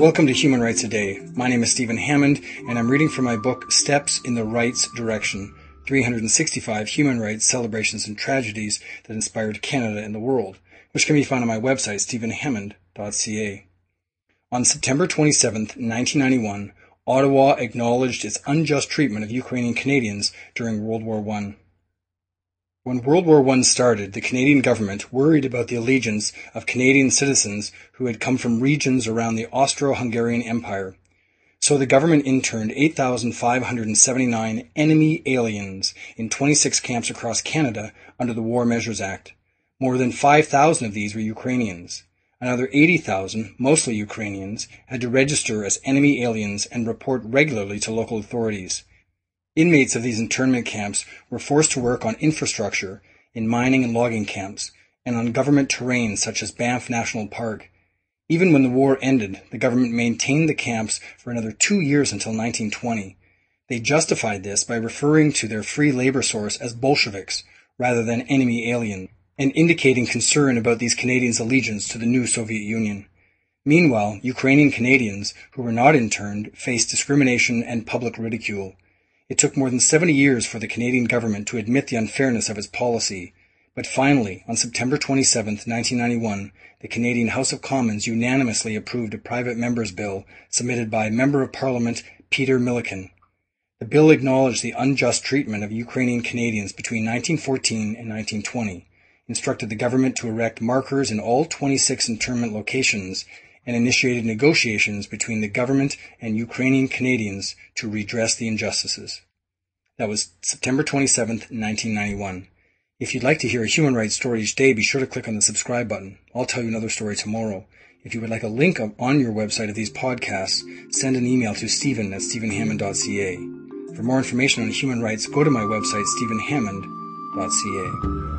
Welcome to Human Rights A Day. My name is Stephen Hammond, and I'm reading from my book Steps in the Rights Direction 365 Human Rights Celebrations and Tragedies that Inspired Canada and the World, which can be found on my website, stephenhammond.ca. On September 27, 1991, Ottawa acknowledged its unjust treatment of Ukrainian Canadians during World War I. When World War I started, the Canadian government worried about the allegiance of Canadian citizens who had come from regions around the Austro-Hungarian Empire. So the government interned 8,579 enemy aliens in 26 camps across Canada under the War Measures Act. More than 5,000 of these were Ukrainians. Another 80,000, mostly Ukrainians, had to register as enemy aliens and report regularly to local authorities. Inmates of these internment camps were forced to work on infrastructure, in mining and logging camps, and on government terrain such as Banff National Park. Even when the war ended, the government maintained the camps for another two years until 1920. They justified this by referring to their free labor source as Bolsheviks rather than enemy aliens, and indicating concern about these Canadians' allegiance to the new Soviet Union. Meanwhile, Ukrainian Canadians who were not interned faced discrimination and public ridicule. It took more than 70 years for the Canadian government to admit the unfairness of its policy, but finally, on September 27, 1991, the Canadian House of Commons unanimously approved a private member's bill submitted by Member of Parliament Peter Milliken. The bill acknowledged the unjust treatment of Ukrainian Canadians between 1914 and 1920, instructed the government to erect markers in all 26 internment locations, and initiated negotiations between the government and Ukrainian Canadians to redress the injustices. That was September 27, 1991. If you'd like to hear a human rights story each day, be sure to click on the subscribe button. I'll tell you another story tomorrow. If you would like a link on your website of these podcasts, send an email to stephen at stephenhammond.ca. For more information on human rights, go to my website, stephenhammond.ca.